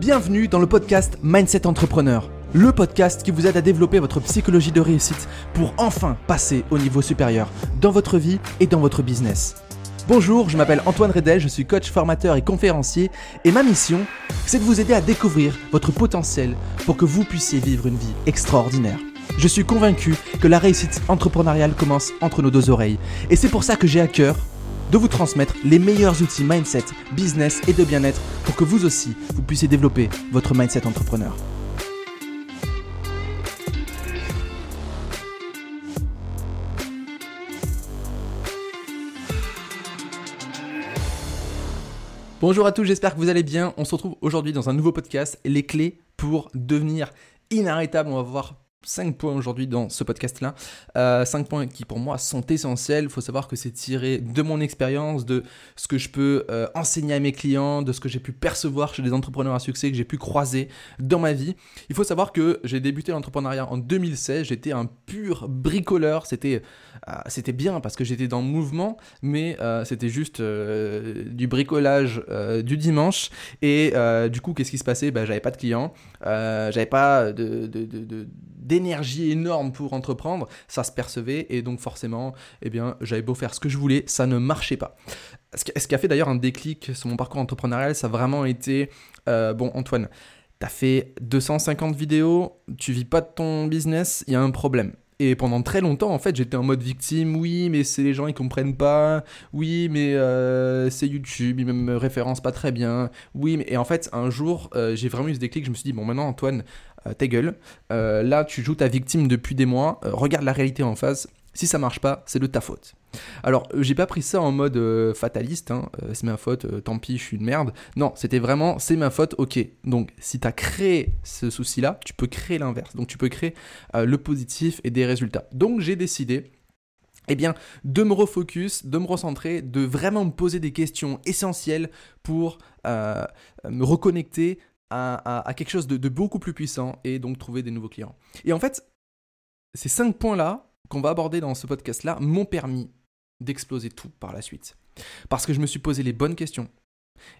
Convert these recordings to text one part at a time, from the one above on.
Bienvenue dans le podcast Mindset Entrepreneur, le podcast qui vous aide à développer votre psychologie de réussite pour enfin passer au niveau supérieur dans votre vie et dans votre business. Bonjour, je m'appelle Antoine Redel, je suis coach, formateur et conférencier et ma mission, c'est de vous aider à découvrir votre potentiel pour que vous puissiez vivre une vie extraordinaire. Je suis convaincu que la réussite entrepreneuriale commence entre nos deux oreilles et c'est pour ça que j'ai à cœur de vous transmettre les meilleurs outils mindset, business et de bien-être pour que vous aussi, vous puissiez développer votre mindset entrepreneur. Bonjour à tous, j'espère que vous allez bien. On se retrouve aujourd'hui dans un nouveau podcast, les clés pour devenir inarrêtable. On va voir 5 points aujourd'hui dans ce podcast-là. 5 euh, points qui pour moi sont essentiels. Il faut savoir que c'est tiré de mon expérience, de ce que je peux euh, enseigner à mes clients, de ce que j'ai pu percevoir chez des entrepreneurs à succès que j'ai pu croiser dans ma vie. Il faut savoir que j'ai débuté l'entrepreneuriat en 2016. J'étais un pur bricoleur. C'était euh, c'était bien parce que j'étais dans le mouvement, mais c'était juste du bricolage du dimanche. Et du coup, qu'est-ce qui se passait? Ben, J'avais pas de clients, j'avais pas de d'énergie énorme pour entreprendre, ça se percevait et donc forcément, eh bien, j'avais beau faire ce que je voulais, ça ne marchait pas. Ce qui a fait d'ailleurs un déclic sur mon parcours entrepreneurial, ça a vraiment été, euh, bon Antoine, t'as fait 250 vidéos, tu vis pas de ton business, il y a un problème. Et pendant très longtemps, en fait, j'étais en mode victime. Oui, mais c'est les gens, ils comprennent pas. Oui, mais euh, c'est YouTube, ils me référencent pas très bien. Oui, mais et en fait, un jour, euh, j'ai vraiment eu ce déclic. Je me suis dit, bon, maintenant, Antoine, euh, ta gueule. Euh, là, tu joues ta victime depuis des mois. Euh, regarde la réalité en face. Si ça marche pas, c'est de ta faute. Alors, j'ai pas pris ça en mode fataliste, hein. c'est ma faute, tant pis, je suis une merde. Non, c'était vraiment, c'est ma faute, ok. Donc, si tu as créé ce souci-là, tu peux créer l'inverse. Donc, tu peux créer le positif et des résultats. Donc, j'ai décidé eh bien, de me refocus, de me recentrer, de vraiment me poser des questions essentielles pour me reconnecter à, quelque chose de, beaucoup plus puissant et donc trouver des nouveaux clients. Et en fait, ces cinq points-là qu'on va aborder dans ce podcast-là m'ont permis d'exploser tout par la suite. Parce que je me suis posé les bonnes questions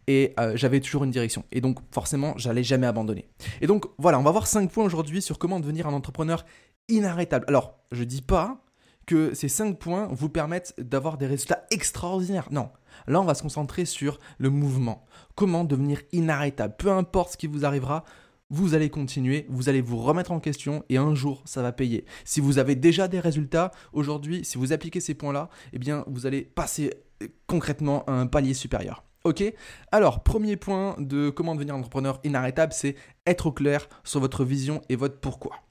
et euh, j'avais toujours une direction. Et donc forcément, j'allais jamais abandonner. Et donc voilà, on va voir cinq points aujourd'hui sur comment devenir un entrepreneur inarrêtable. Alors, je dis pas que ces cinq points vous permettent d'avoir des résultats extraordinaires. Non, là on va se concentrer sur le mouvement. Comment devenir inarrêtable. Peu importe ce qui vous arrivera, vous allez continuer, vous allez vous remettre en question et un jour ça va payer. Si vous avez déjà des résultats aujourd'hui, si vous appliquez ces points-là, eh bien vous allez passer euh, concrètement à un palier supérieur. Ok? Alors, premier point de comment devenir entrepreneur inarrêtable, c'est être au clair sur votre vision et votre pourquoi.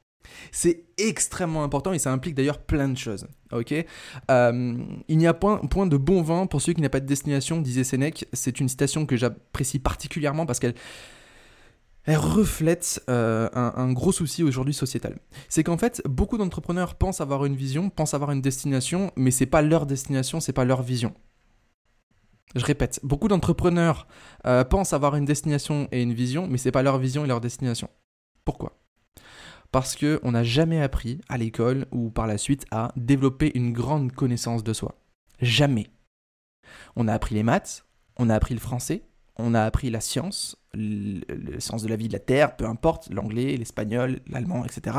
C'est extrêmement important et ça implique d'ailleurs plein de choses. Euh, Il n'y a point, de bon vin pour celui qui n'a pas de destination, disait Sénèque. C'est une citation que j'apprécie particulièrement parce qu'elle elle reflète euh, un, un, gros souci aujourd'hui sociétal. C'est qu'en fait, beaucoup d'entrepreneurs pensent avoir une vision, pensent avoir une destination, mais c'est pas leur destination, c'est pas leur vision. Je répète, beaucoup d'entrepreneurs euh, pensent avoir une destination et une vision, mais c'est pas leur vision et leur destination. Pourquoi? Parce qu'on n'a jamais appris à l'école ou par la suite à développer une grande connaissance de soi. Jamais. On a appris les maths, on a appris le français, on a appris la science, le, sens de la vie de la Terre, peu importe, l'anglais, l'espagnol, l'allemand, etc.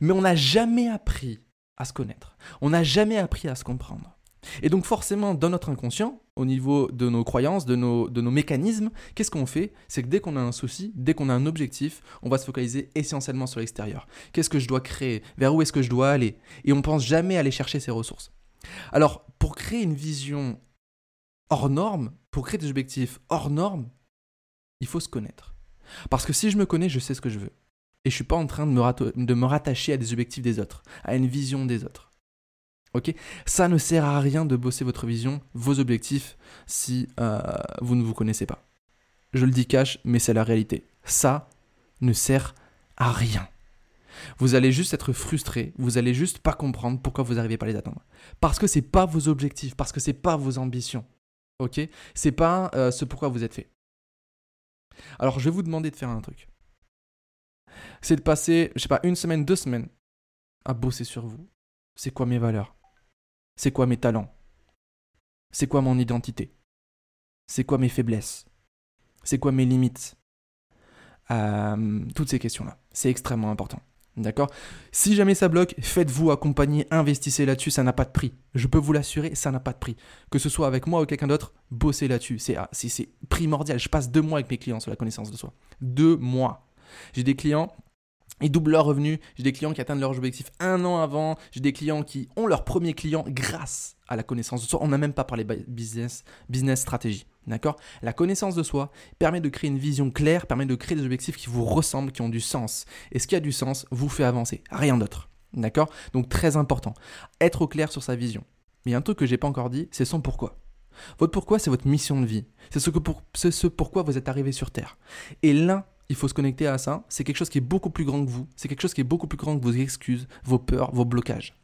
Mais on n'a jamais appris à se connaître. On n'a jamais appris à se comprendre. Et donc forcément, dans notre inconscient, au niveau de nos croyances, de nos, mécanismes, qu'est-ce qu'on fait? C'est que dès qu'on a un souci, dès qu'on a un objectif, on va se focaliser essentiellement sur l'extérieur. Qu'est-ce que je dois créer? Vers où est-ce que je dois aller? Et on pense jamais aller chercher ces ressources. Alors, pour créer une vision hors norme, pour créer des objectifs hors norme, il faut se connaître. Parce que si je me connais, je sais ce que je veux. Et je suis pas en train de me, de me rattacher à des objectifs des autres, à une vision des autres. Ok Ça ne sert à rien de bosser votre vision, vos objectifs, si euh, vous ne vous connaissez pas. Je le dis cash, mais c'est la réalité. Ça ne sert à rien. Vous allez juste être frustré, vous allez juste pas comprendre pourquoi vous n'arrivez pas à les atteindre. Parce que c'est pas vos objectifs, parce que c'est pas vos ambitions. Ok C'est pas euh, ce pourquoi vous êtes fait. Alors je vais vous demander de faire un truc. C'est de passer, je sais pas, une semaine, deux semaines à bosser sur vous. C'est quoi mes valeurs? C'est quoi mes talents? C'est quoi mon identité? C'est quoi mes faiblesses? C'est quoi mes limites? Euh, toutes ces questions-là. C'est extrêmement important. D'accord? Si jamais ça bloque, faites-vous accompagner, investissez là-dessus, ça n'a pas de prix. Je peux vous l'assurer, ça n'a pas de prix. Que ce soit avec moi ou quelqu'un d'autre, bossez là-dessus. Ah, c'est primordial. Je passe deux mois avec mes clients sur la connaissance de soi. Deux mois. J'ai des clients ils doublent leurs revenus. J'ai des clients qui atteignent leurs objectifs un an avant. J'ai des clients qui ont leur premier client grâce à la connaissance de soi. On n'a même pas parlé business, business stratégie. D'accord? La connaissance de soi permet de créer une vision claire, permet de créer des objectifs qui vous ressemblent, qui ont du sens. Et ce qui a du sens vous fait avancer. Rien d'autre. D'accord? Donc très important. Être au clair sur sa vision. Mais un truc que j'ai pas encore dit, c'est son pourquoi. Votre pourquoi, c'est votre mission de vie. C'est ce, pour, ce pourquoi vous êtes arrivé sur Terre. Et l'un il faut se connecter à ça. C'est quelque chose qui est beaucoup plus grand que vous. C'est quelque chose qui est beaucoup plus grand que vos excuses, vos peurs, vos blocages.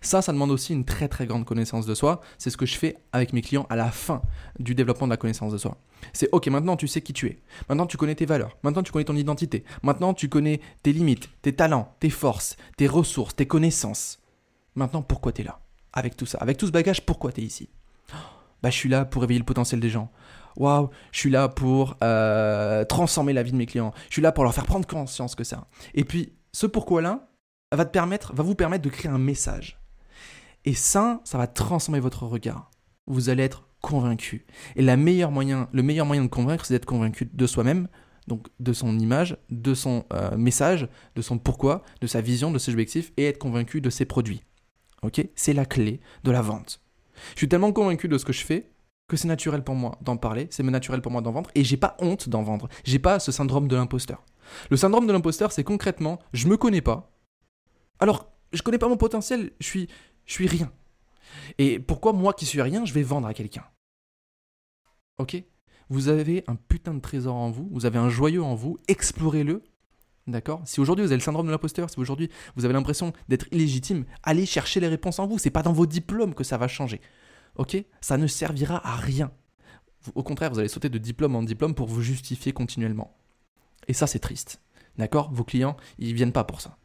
Ça, ça demande aussi une très très grande connaissance de soi. C'est ce que je fais avec mes clients à la fin du développement de la connaissance de soi. C'est ok, maintenant tu sais qui tu es. Maintenant tu connais tes valeurs. Maintenant tu connais ton identité. Maintenant tu connais tes limites, tes talents, tes forces, tes ressources, tes connaissances. Maintenant, pourquoi tu es là? Avec tout ça, avec tout ce bagage, pourquoi tu es ici Bah, je suis là pour réveiller le potentiel des gens waouh, je suis là pour euh, transformer la vie de mes clients. Je suis là pour leur faire prendre conscience que ça. Et puis, ce pourquoi-là va te permettre, va vous permettre de créer un message. Et ça, ça va transformer votre regard. Vous allez être convaincu. Et la meilleure moyen, le meilleur moyen de convaincre, c'est d'être convaincu de soi-même, donc de son image, de son euh, message, de son pourquoi, de sa vision, de ses objectifs, et être convaincu de ses produits. Ok? C'est la clé de la vente. Je suis tellement convaincu de ce que je fais que c'est naturel pour moi d'en parler, c'est naturel pour moi d'en vendre, et j'ai pas honte d'en vendre. J'ai pas ce syndrome de l'imposteur. Le syndrome de l'imposteur, c'est concrètement, je me connais pas. Alors, je connais pas mon potentiel, je suis, rien. Et pourquoi moi qui suis rien, je vais vendre à quelqu'un? Ok? Vous avez un putain de trésor en vous, vous avez un joyau en vous, explorez-le. D'accord? Si aujourd'hui vous avez le syndrome de l'imposteur, si aujourd'hui vous avez l'impression d'être illégitime, allez chercher les réponses en vous. C'est pas dans vos diplômes que ça va changer ok Ça ne servira à rien. Au contraire, vous allez sauter de diplôme en diplôme pour vous justifier continuellement. Et ça, c'est triste. D'accord? Vos clients, ils viennent pas pour ça.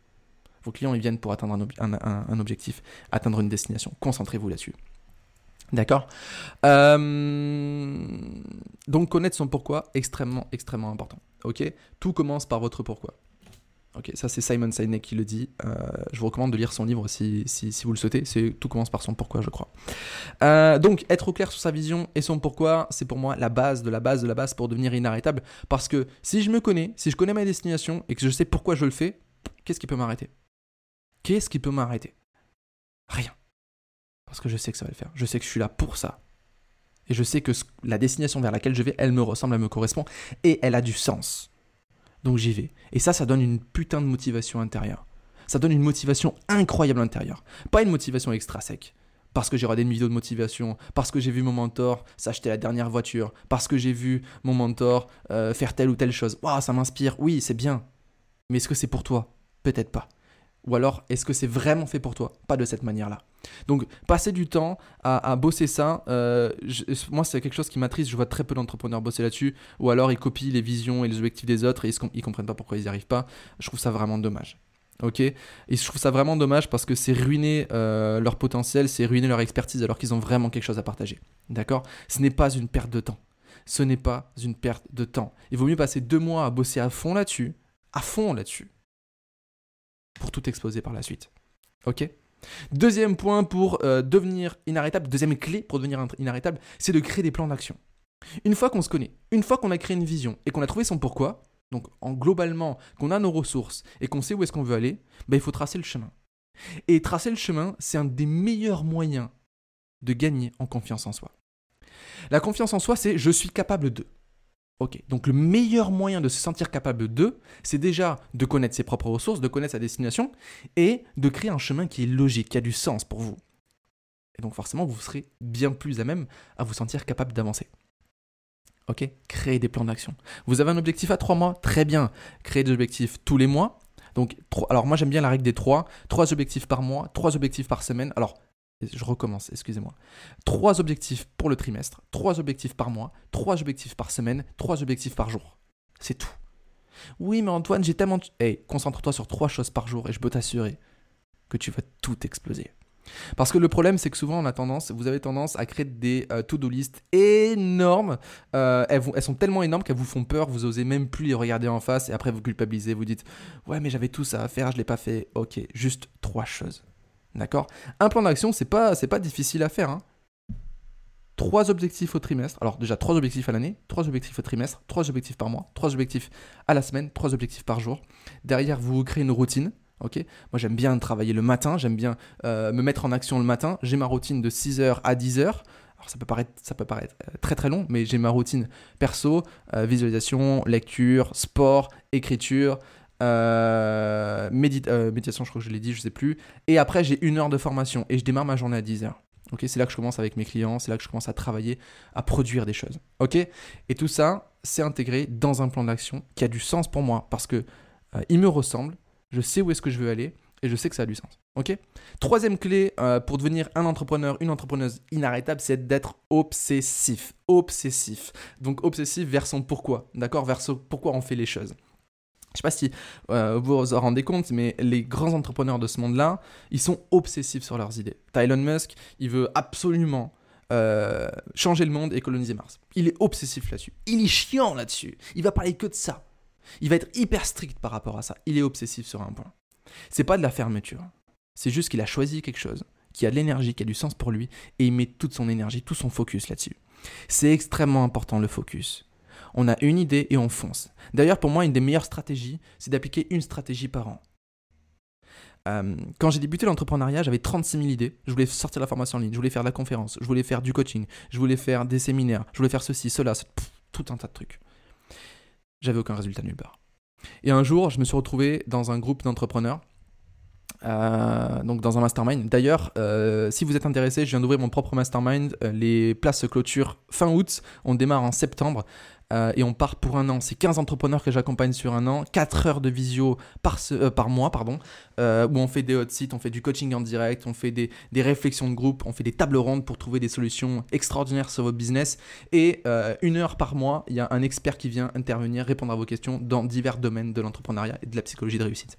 Vos clients, ils viennent pour atteindre un, objectif, atteindre une destination. Concentrez-vous là-dessus. D'accord? Euh, Donc, connaître son pourquoi, extrêmement, extrêmement important. Ok? Tout commence par votre pourquoi. Ok, ça c'est Simon Sinek qui le dit. Euh, je vous recommande de lire son livre si, si, vous le souhaitez. C'est Tout commence par son pourquoi, je crois. Euh, donc, être au clair sur sa vision et son pourquoi, c'est pour moi la base de la base de la base pour devenir inarrêtable. Parce que si je me connais, si je connais ma destination et que je sais pourquoi je le fais, qu'est-ce qui peut m'arrêter? Qu'est-ce qui peut m'arrêter? Rien. Parce que je sais que ça va le faire. Je sais que je suis là pour ça. Et je sais que la destination vers laquelle je vais, elle me ressemble, elle me correspond et elle a du sens. Donc j'y vais. Et ça, ça donne une putain de motivation intérieure. Ça donne une motivation incroyable intérieure. Pas une motivation extra sec. Parce que j'ai regardé une vidéo de motivation, parce que j'ai vu mon mentor s'acheter la dernière voiture, parce que j'ai vu mon mentor euh, faire telle ou telle chose. Waouh, ça m'inspire. Oui, c'est bien. Mais est-ce que c'est pour toi? Peut-être pas. Ou alors, est-ce que c'est vraiment fait pour toi? Pas de cette manière-là. Donc, passer du temps à, bosser ça, euh, moi, c'est quelque chose qui m'attriste. Je vois très peu d'entrepreneurs bosser là-dessus. Ou alors, ils copient les visions et les objectifs des autres et ils, ne comprennent pas pourquoi ils n'y arrivent pas. Je trouve ça vraiment dommage. Ok? Et je trouve ça vraiment dommage parce que c'est ruiner euh, leur potentiel, c'est ruiner leur expertise alors qu'ils ont vraiment quelque chose à partager. D'accord? Ce n'est pas une perte de temps. Ce n'est pas une perte de temps. Il vaut mieux passer deux mois à bosser à fond là-dessus, à fond là-dessus, pour tout exploser par la suite. Ok? Deuxième point pour euh, devenir inarrêtable, deuxième clé pour devenir inarrêtable, c'est de créer des plans d'action. Une fois qu'on se connaît, une fois qu'on a créé une vision et qu'on a trouvé son pourquoi, donc en globalement qu'on a nos ressources et qu'on sait où est-ce qu'on veut aller, ben, il faut tracer le chemin. Et tracer le chemin, c'est un des meilleurs moyens de gagner en confiance en soi. La confiance en soi, c'est je suis capable de. Ok, donc le meilleur moyen de se sentir capable de, c'est déjà de connaître ses propres ressources, de connaître sa destination et de créer un chemin qui est logique, qui a du sens pour vous. Et donc forcément, vous serez bien plus à même à vous sentir capable d'avancer. Ok Créer des plans d'action. Vous avez un objectif à trois mois Très bien. Créez des objectifs tous les mois. Donc, alors moi j'aime bien la règle des trois. Trois objectifs par mois, trois objectifs par semaine. Alors, je recommence, excusez-moi. Trois objectifs pour le trimestre, trois objectifs par mois, trois objectifs par semaine, trois objectifs par jour. C'est tout. Oui, mais Antoine, j'ai tellement. Hey, concentre-toi sur trois choses par jour et je peux t'assurer que tu vas tout exploser. Parce que le problème, c'est que souvent, on a tendance, vous avez tendance à créer des euh, to-do list énormes. Euh, elles, sont tellement énormes qu'elles vous font peur, vous osez même plus les regarder en face et après vous culpabilisez, vous dites Ouais, mais j'avais tout ça à faire, je l'ai pas fait. Ok, juste trois choses. D'accord? Un plan d'action, c'est pas, pas difficile à faire. Hein. Trois objectifs au trimestre. Alors, déjà, trois objectifs à l'année, trois objectifs au trimestre, trois objectifs par mois, trois objectifs à la semaine, trois objectifs par jour. Derrière, vous créez une routine Moi, j'aime bien travailler le matin, j'aime bien euh, me mettre en action le matin. J'ai ma routine de 6h à 10h. Alors, ça peut paraître, ça peut paraître euh, très très long, mais j'ai ma routine perso, euh, visualisation, lecture, sport, écriture, méditation, je crois que je l'ai dit, je sais plus. Et après, j'ai une heure de formation et je démarre ma journée à 10h. Ok, c'est là que je commence avec mes clients, c'est là que je commence à travailler, à produire des choses. Ok? Et tout ça, c'est intégré dans un plan d'action qui a du sens pour moi parce que il me ressemble, je sais où est-ce que je veux aller et je sais que ça a du sens. Ok? Troisième clé euh, pour devenir un entrepreneur, une entrepreneuse inarrêtable, c'est d'être obsessif. Obsessif. Donc obsessif vers son pourquoi, d'accord? Vers son pourquoi on fait les choses. Je sais pas si euh, vous vous en rendez compte, mais les grands entrepreneurs de ce monde-là, ils sont obsessifs sur leurs idées. Elon Musk, il veut absolument euh, changer le monde et coloniser Mars. Il est obsessif là-dessus. Il est chiant là-dessus. Il va parler que de ça. Il va être hyper strict par rapport à ça. Il est obsessif sur un point. C'est pas de la fermeture. C'est juste qu'il a choisi quelque chose, qui a de l'énergie, qui a du sens pour lui, et il met toute son énergie, tout son focus là-dessus. C'est extrêmement important le focus. On a une idée et on fonce. D'ailleurs, pour moi, une des meilleures stratégies, c'est d'appliquer une stratégie par an. Euh, quand j'ai débuté l'entrepreneuriat, j'avais 36 000 idées. Je voulais sortir la formation en ligne, je voulais faire de la conférence, je voulais faire du coaching, je voulais faire des séminaires, je voulais faire ceci, cela, tout un tas de trucs j'avais aucun résultat nulle part. Et un jour, je me suis retrouvé dans un groupe d'entrepreneurs, euh, donc dans un mastermind. D'ailleurs, euh, si vous êtes intéressé, je viens d'ouvrir mon propre mastermind. Les places se clôturent fin août. On démarre en septembre. Euh, et on part pour un an. C'est 15 entrepreneurs que j'accompagne sur un an, 4 heures de visio par, euh, mois, pardon, euh, où on fait des hot sites, on fait du coaching en direct, on fait des, des, réflexions de groupe, on fait des tables rondes pour trouver des solutions extraordinaires sur votre business. Et une heure par mois, il y a un expert qui vient intervenir, répondre à vos questions dans divers domaines de l'entrepreneuriat et de la psychologie de réussite.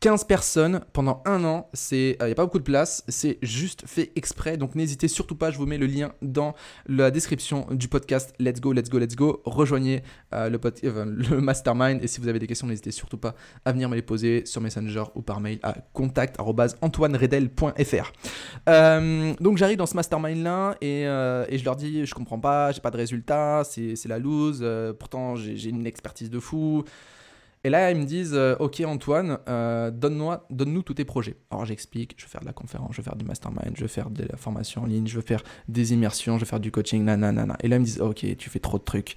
15 personnes pendant un an, il n'y a pas beaucoup de place, c'est juste fait exprès, donc n'hésitez surtout pas, je vous mets le lien dans la description du podcast. Let's go, let's go, let's go rejoignez euh, le, euh, le, mastermind. Et si vous avez des questions, n'hésitez surtout pas à venir me les poser sur Messenger ou par mail à contact.antoineredel.fr. Euh, donc j'arrive dans ce mastermind là et, et, je leur dis je comprends pas, j'ai pas de résultats, c'est la loose, pourtant j'ai une expertise de fou. Et là, ils me disent Ok, Antoine, donne-nous donne tous tes projets. Alors, j'explique je vais faire de la conférence, je vais faire du mastermind, je vais faire de la formation en ligne, je vais faire des immersions, je vais faire du coaching, nanana. Et là, ils me disent Ok, tu fais trop de trucs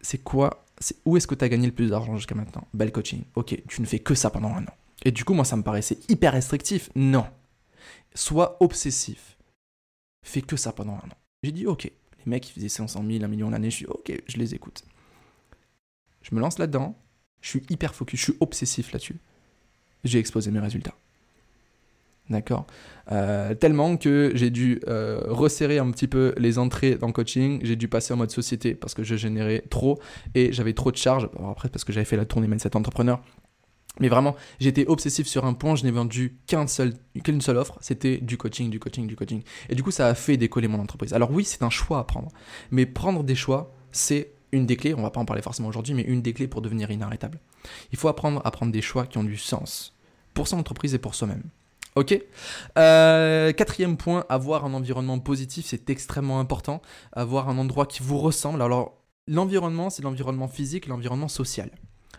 c'est quoi Où est-ce que tu as gagné le plus d'argent jusqu'à maintenant? Belle coaching. Ok, tu ne fais que ça pendant un an. Et du coup, moi, ça me paraissait hyper restrictif. Non. Sois obsessif. Fais que ça pendant un an. J'ai dit, ok. Les mecs, ils faisaient 500 000, 1 million l'année. Je suis, ok, je les écoute. Je me lance là-dedans. Je suis hyper focus. Je suis obsessif là-dessus. J'ai exposé mes résultats. D'accord euh, Tellement que j'ai dû euh, resserrer un petit peu les entrées dans coaching. J'ai dû passer en mode société parce que je générais trop et j'avais trop de charges. après, parce que j'avais fait la tournée Mindset Entrepreneur. Mais vraiment, j'étais obsessif sur un point. Je n'ai vendu qu'une seule, offre. C'était du coaching, du coaching, du coaching. Et du coup, ça a fait décoller mon entreprise. Alors oui, c'est un choix à prendre. Mais prendre des choix, c'est une des clés. On va pas en parler forcément aujourd'hui, mais une des clés pour devenir inarrêtable. Il faut apprendre à prendre des choix qui ont du sens pour son entreprise et pour soi-même. Ok. Euh, quatrième point, avoir un environnement positif, c'est extrêmement important. Avoir un endroit qui vous ressemble. Alors, l'environnement, c'est l'environnement physique, l'environnement social.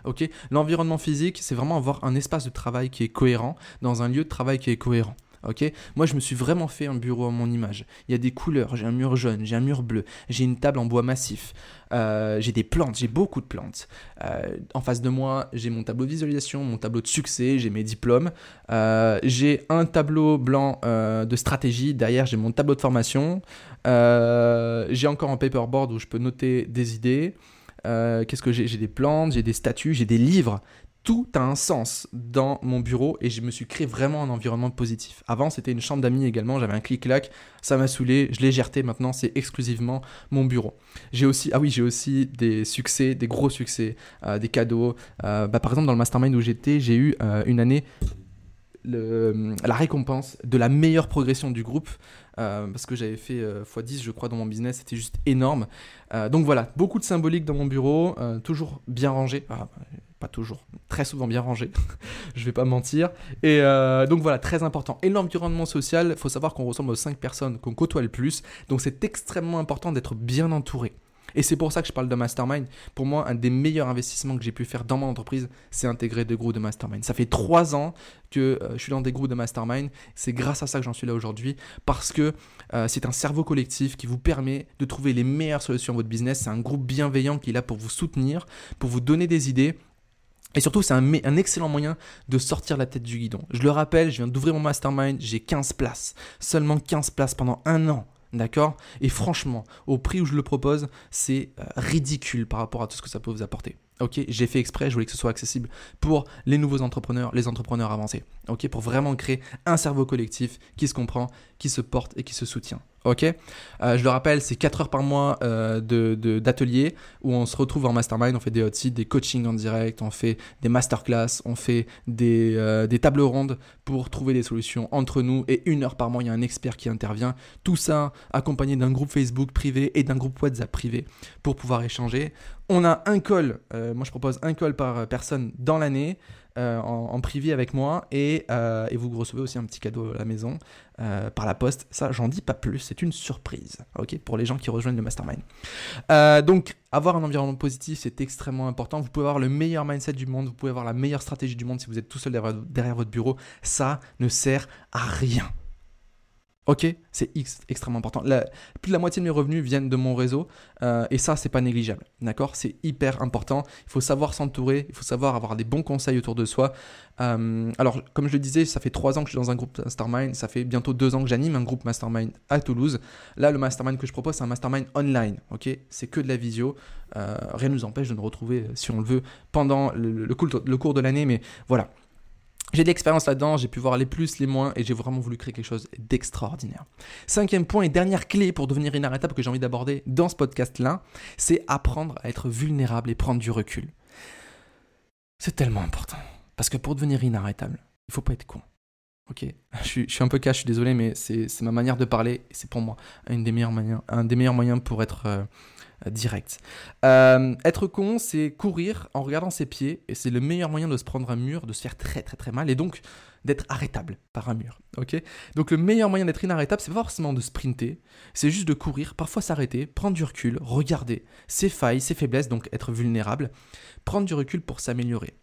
Ok. L'environnement physique, c'est vraiment avoir un espace de travail qui est cohérent, dans un lieu de travail qui est cohérent. Ok? Moi, je me suis vraiment fait un bureau à mon image. Il y a des couleurs, j'ai un mur jaune, j'ai un mur bleu, j'ai une table en bois massif, euh, j'ai des plantes, j'ai beaucoup de plantes. Euh, en face de moi, j'ai mon tableau de visualisation, mon tableau de succès, j'ai mes diplômes. Euh, j'ai un tableau blanc de stratégie, derrière j'ai mon tableau de formation. j'ai encore un paperboard où je peux noter des idées. Qu'est-ce que j'ai? J'ai des plantes, j'ai des statues, j'ai des livres tout a un sens dans mon bureau et je me suis créé vraiment un environnement positif. Avant, c'était une chambre d'amis également, j'avais un clic-clac, ça m'a saoulé, je l'ai gerté, maintenant c'est exclusivement mon bureau. J'ai aussi, ah oui, j'ai aussi des succès, des gros succès, euh, des cadeaux. Euh, bah, par exemple, dans le mastermind où j'étais, j'ai eu euh, une année la récompense de la meilleure progression du groupe. Parce que j'avais fait x10, je crois, dans mon business, c'était juste énorme. donc voilà, beaucoup de symbolique dans mon bureau, toujours bien rangé. Ah, pas toujours, très souvent bien rangé, je vais pas mentir. Et donc voilà, très important. Et l'environnement social, il faut savoir qu'on ressemble aux 5 personnes qu'on côtoie le plus, donc c'est extrêmement important d'être bien entouré. Et c'est pour ça que je parle de mastermind. Pour moi, un des meilleurs investissements que j'ai pu faire dans mon entreprise, c'est intégrer des groupes de mastermind. Ça fait trois ans que euh, je suis dans des groupes de mastermind. C'est grâce à ça que j'en suis là aujourd'hui. Parce que euh, c'est un cerveau collectif qui vous permet de trouver les meilleures solutions à votre business. C'est un groupe bienveillant qui est là pour vous soutenir, pour vous donner des idées. Et surtout, c'est un, excellent moyen de sortir la tête du guidon. Je le rappelle, je viens d'ouvrir mon mastermind, j'ai 15 places. Seulement 15 places pendant un an. D'accord? Et franchement, au prix où je le propose, c'est euh, ridicule par rapport à tout ce que ça peut vous apporter. Ok, j'ai fait exprès, je voulais que ce soit accessible pour les nouveaux entrepreneurs, les entrepreneurs avancés. Ok, pour vraiment créer un cerveau collectif qui se comprend, qui se porte et qui se soutient. Ok euh, Je le rappelle, c'est 4 heures par mois euh, où on se retrouve en mastermind, on fait des hot seats, des coachings en direct, on fait des masterclass, on fait des, euh, des tables rondes pour trouver des solutions entre nous et une heure par mois, il y a un expert qui intervient. Tout ça accompagné d'un groupe Facebook privé et d'un groupe WhatsApp privé pour pouvoir échanger. On a un call, moi je propose un call par personne dans l'année. Euh, en, privé avec moi et, euh, et, vous recevez aussi un petit cadeau à la maison euh, par la poste. Ça, j'en dis pas plus, c'est une surprise, pour les gens qui rejoignent le mastermind. donc, avoir un environnement positif, c'est extrêmement important. Vous pouvez avoir le meilleur mindset du monde, vous pouvez avoir la meilleure stratégie du monde si vous êtes tout seul derrière votre bureau. Ça ne sert à rien. Ok, c'est extrêmement important. plus de la moitié de mes revenus viennent de mon réseau euh, et ça, c'est pas négligeable. D'accord? C'est hyper important. Il faut savoir s'entourer, il faut savoir avoir des bons conseils autour de soi. Euh, alors, comme je le disais, ça fait trois ans que je suis dans un groupe Mastermind. Ça fait bientôt deux ans que j'anime un groupe Mastermind à Toulouse. Là, le Mastermind que je propose, c'est un Mastermind online. Ok? C'est que de la visio. Euh, rien ne nous empêche de nous retrouver, si on le veut, pendant le cours de l'année. Mais voilà. J'ai de l'expérience là-dedans, j'ai pu voir les plus, les moins, et j'ai vraiment voulu créer quelque chose d'extraordinaire. Cinquième point et dernière clé pour devenir inarrêtable que j'ai envie d'aborder dans ce podcast-là, c'est apprendre à être vulnérable et prendre du recul. C'est tellement important. Parce que pour devenir inarrêtable, il faut pas être con. Ok je suis, un peu cash, je suis désolé, mais c'est ma manière de parler, c'est pour moi une un des meilleurs moyens pour être euh, direct. Euh, être con, c'est courir en regardant ses pieds, et c'est le meilleur moyen de se prendre un mur, de se faire très très très mal, et donc d'être arrêtable par un mur. Ok? Donc le meilleur moyen d'être inarrêtable, c'est forcément de sprinter, c'est juste de courir, parfois s'arrêter, prendre du recul, regarder ses failles, ses faiblesses, donc être vulnérable, prendre du recul pour s'améliorer.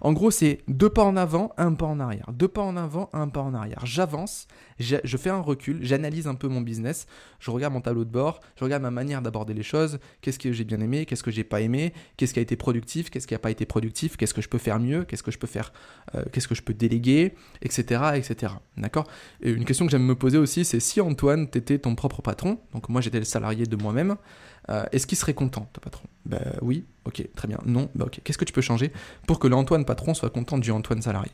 En gros, c'est deux pas en avant, un pas en arrière. Deux pas en avant, un pas en arrière. J'avance, je fais un recul, j'analyse un peu mon business, je regarde mon tableau de bord, je regarde ma manière d'aborder les choses, qu'est-ce que j'ai bien aimé, qu'est-ce que j'ai pas aimé, qu'est-ce qui a été productif, qu'est-ce qui n'a pas été productif, qu'est-ce que je peux faire mieux, qu'est-ce que je peux faire, euh, qu'est-ce que je peux déléguer, etc. etc. D'accord? Une question que j'aime me poser aussi, c'est si Antoine, t'étais ton propre patron, donc moi j'étais le salarié de moi-même, euh, est-ce qu'il serait content, ton patron? Ben oui, ok, très bien. Non, bah ok. Qu'est-ce que tu peux changer pour que l'Antoine patron soit content du Antoine salarié?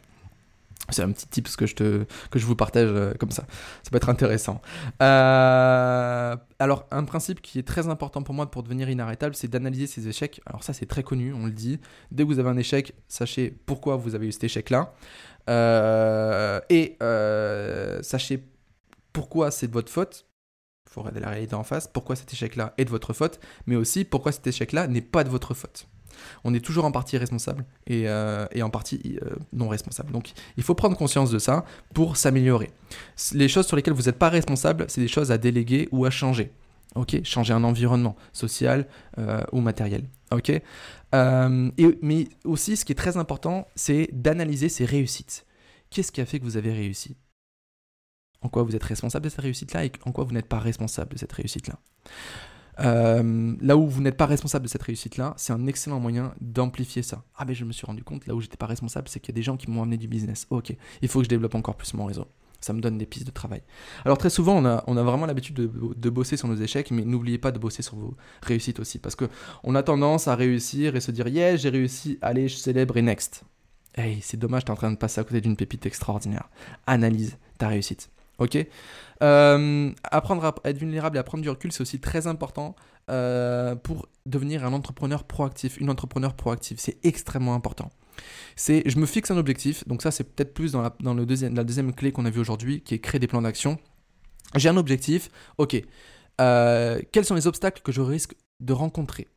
C'est un petit tip que je, te, que je vous partage euh, comme ça. Ça peut être intéressant. Euh, alors, un principe qui est très important pour moi pour devenir inarrêtable, c'est d'analyser ses échecs. Alors ça, c'est très connu, on le dit. Dès que vous avez un échec, sachez pourquoi vous avez eu cet échec-là. et sachez pourquoi c'est de votre faute faut regarder la réalité en face, pourquoi cet échec-là est de votre faute, mais aussi pourquoi cet échec-là n'est pas de votre faute. On est toujours en partie responsable et, euh, en partie euh, non responsable. Donc il faut prendre conscience de ça pour s'améliorer. Les choses sur lesquelles vous n'êtes pas responsable, c'est des choses à déléguer ou à changer. Ok, changer un environnement social euh, ou matériel. Ok, mais aussi ce qui est très important, c'est d'analyser ses réussites. Qu'est-ce qui a fait que vous avez réussi? En quoi vous êtes responsable de cette réussite-là et en quoi vous n'êtes pas responsable de cette réussite-là. Euh, là où vous n'êtes pas responsable de cette réussite-là, c'est un excellent moyen d'amplifier ça. Ah ben je me suis rendu compte, là où j'étais pas responsable, c'est qu'il y a des gens qui m'ont amené du business. Ok, il faut que je développe encore plus mon réseau. Ça me donne des pistes de travail. Alors très souvent, on a, vraiment l'habitude de, bosser sur nos échecs, mais n'oubliez pas de bosser sur vos réussites aussi, parce que on a tendance à réussir et se dire yeah j'ai réussi, allez je célèbre et next. Hey, c'est dommage, tu es en train de passer à côté d'une pépite extraordinaire. Analyse ta réussite. Ok euh, Apprendre à être vulnérable et à prendre du recul, c'est aussi très important euh, pour devenir un entrepreneur proactif, une entrepreneur proactive. C'est extrêmement important. C'est je me fixe un objectif, donc ça c'est peut-être plus dans, la, deuxième, clé qu'on a vu aujourd'hui, qui est créer des plans d'action. J'ai un objectif, ok. Euh, quels sont les obstacles que je risque de rencontrer?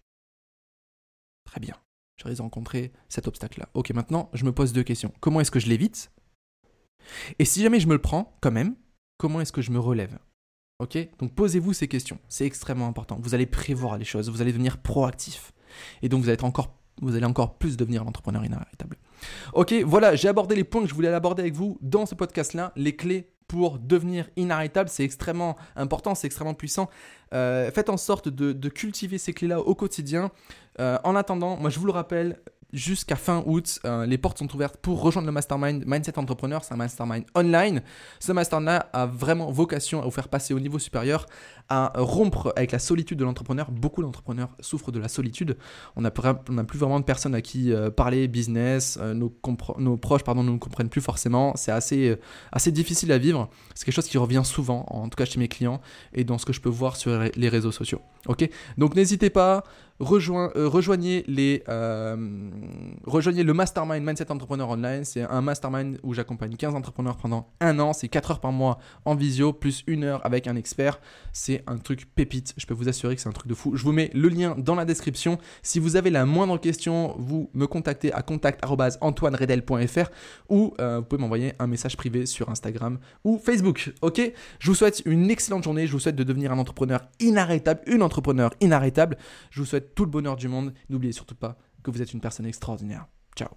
Très bien, je risque de rencontrer cet obstacle-là. Ok, maintenant je me pose deux questions. Comment est-ce que je l'évite? Et si jamais je me le prends quand même, comment est-ce que je me relève? Ok? Donc posez-vous ces questions, c'est extrêmement important. Vous allez prévoir les choses, vous allez devenir proactif. Et donc vous allez encore plus devenir l'entrepreneur inarrêtable. Ok, voilà, j'ai abordé les points que je voulais aborder avec vous dans ce podcast-là, les clés pour devenir inarrêtable, c'est extrêmement important, c'est extrêmement puissant. Euh, faites en sorte de, cultiver ces clés-là au quotidien. Euh, en attendant, moi je vous le rappelle, jusqu'à fin août. Euh, les portes sont ouvertes pour rejoindre le mastermind Mindset Entrepreneur. C'est un mastermind online. Ce mastermind a vraiment vocation à vous faire passer au niveau supérieur, à rompre avec la solitude de l'entrepreneur. Beaucoup d'entrepreneurs souffrent de la solitude. On n'a plus vraiment de personnes à qui euh, parler business. Euh, nos, proches pardon, ne nous comprennent plus forcément. C'est assez, assez difficile à vivre. C'est quelque chose qui revient souvent, en tout cas chez mes clients et dans ce que je peux voir sur les réseaux sociaux. Donc n'hésitez pas. Euh, euh, rejoignez le Mastermind Mindset Entrepreneur Online. C'est un mastermind où j'accompagne 15 entrepreneurs pendant un an. C'est 4 heures par mois en visio, plus une heure avec un expert. C'est un truc pépite. Je peux vous assurer que c'est un truc de fou. Je vous mets le lien dans la description. Si vous avez la moindre question, vous me contactez à contact.antoineredel.fr ou euh, vous pouvez m'envoyer un message privé sur Instagram ou Facebook. Ok? Je vous souhaite une excellente journée. Je vous souhaite de devenir un entrepreneur inarrêtable, une entrepreneur inarrêtable. Je vous tout le bonheur du monde. N'oubliez surtout pas que vous êtes une personne extraordinaire. Ciao